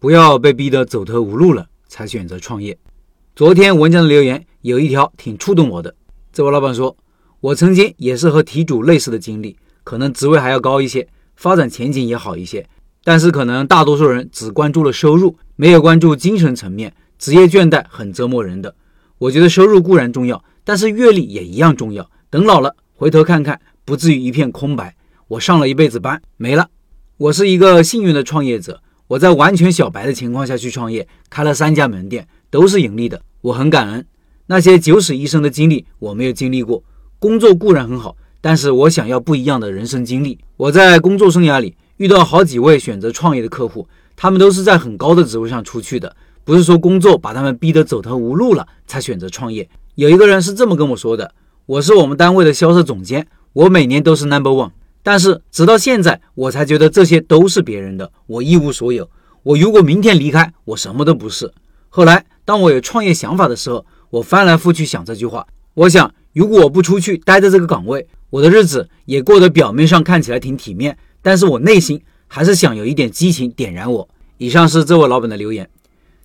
不要被逼得走投无路了才选择创业。昨天文章的留言有一条挺触动我的，这位老板说：“我曾经也是和题主类似的经历，可能职位还要高一些，发展前景也好一些，但是可能大多数人只关注了收入，没有关注精神层面，职业倦怠很折磨人的。我觉得收入固然重要，但是阅历也一样重要。等老了回头看看，不至于一片空白。我上了一辈子班没了。我是一个幸运的创业者。”我在完全小白的情况下去创业，开了三家门店，都是盈利的，我很感恩。那些九死一生的经历我没有经历过。工作固然很好，但是我想要不一样的人生经历。我在工作生涯里遇到好几位选择创业的客户，他们都是在很高的职位上出去的，不是说工作把他们逼得走投无路了才选择创业。有一个人是这么跟我说的：“我是我们单位的销售总监，我每年都是 number one。”但是直到现在，我才觉得这些都是别人的，我一无所有。我如果明天离开，我什么都不是。后来，当我有创业想法的时候，我翻来覆去想这句话。我想，如果我不出去待在这个岗位，我的日子也过得表面上看起来挺体面，但是我内心还是想有一点激情点燃我。以上是这位老板的留言。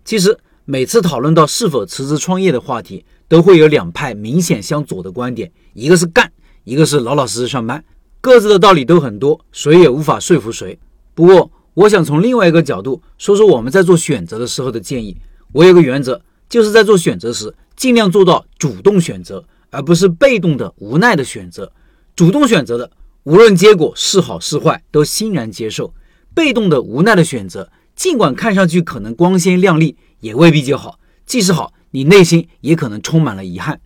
其实每次讨论到是否辞职创业的话题，都会有两派明显相左的观点，一个是干，一个是老老实实上班。各自的道理都很多，谁也无法说服谁。不过，我想从另外一个角度说说我们在做选择的时候的建议。我有个原则，就是在做选择时，尽量做到主动选择，而不是被动的无奈的选择。主动选择的，无论结果是好是坏，都欣然接受；被动的无奈的选择，尽管看上去可能光鲜亮丽，也未必就好。即使好，你内心也可能充满了遗憾。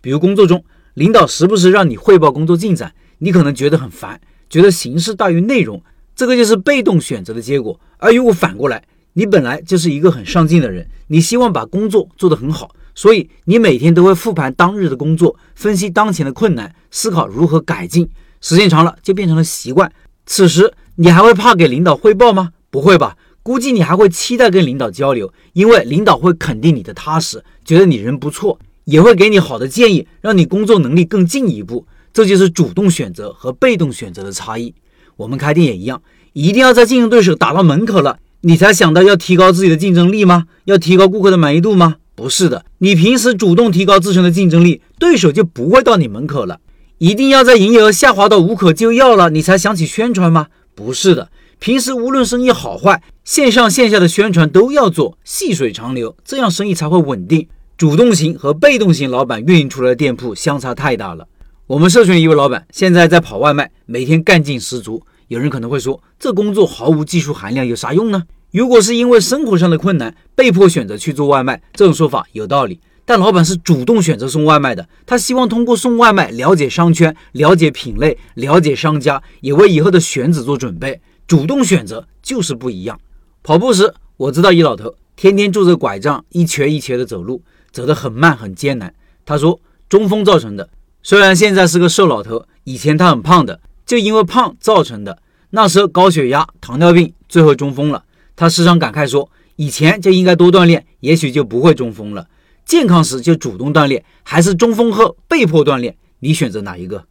比如工作中，领导时不时让你汇报工作进展。你可能觉得很烦，觉得形式大于内容，这个就是被动选择的结果。而如果反过来，你本来就是一个很上进的人，你希望把工作做得很好，所以你每天都会复盘当日的工作，分析当前的困难，思考如何改进。时间长了就变成了习惯。此时你还会怕给领导汇报吗？不会吧？估计你还会期待跟领导交流，因为领导会肯定你的踏实，觉得你人不错，也会给你好的建议，让你工作能力更进一步。这就是主动选择和被动选择的差异。我们开店也一样，一定要在竞争对手打到门口了，你才想到要提高自己的竞争力吗？要提高顾客的满意度吗？不是的，你平时主动提高自身的竞争力，对手就不会到你门口了。一定要在营业额下滑到无可救药了，你才想起宣传吗？不是的，平时无论生意好坏，线上线下的宣传都要做，细水长流，这样生意才会稳定。主动型和被动型老板运营出来的店铺相差太大了。我们社群一位老板现在在跑外卖，每天干劲十足。有人可能会说，这工作毫无技术含量，有啥用呢？如果是因为生活上的困难被迫选择去做外卖，这种说法有道理。但老板是主动选择送外卖的，他希望通过送外卖了解商圈、了解品类、了解商家，也为以后的选址做准备。主动选择就是不一样。跑步时，我知道一老头天天拄着拐杖，一瘸一瘸的走路，走得很慢很艰难。他说，中风造成的。虽然现在是个瘦老头，以前他很胖的，就因为胖造成的。那时候高血压、糖尿病，最后中风了。他时常感慨说：“以前就应该多锻炼，也许就不会中风了。健康时就主动锻炼，还是中风后被迫锻炼？你选择哪一个？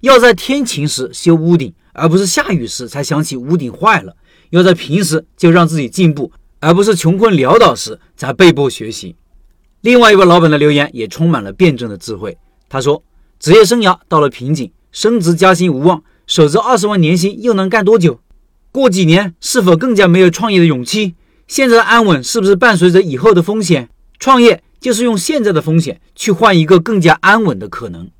要在天晴时修屋顶，而不是下雨时才想起屋顶坏了；要在平时就让自己进步，而不是穷困潦倒时才被迫学习。”另外一位老板的留言也充满了辩证的智慧。他说。职业生涯到了瓶颈，升职加薪无望，守着二十万年薪又能干多久？过几年是否更加没有创业的勇气？现在的安稳是不是伴随着以后的风险？创业就是用现在的风险去换一个更加安稳的可能。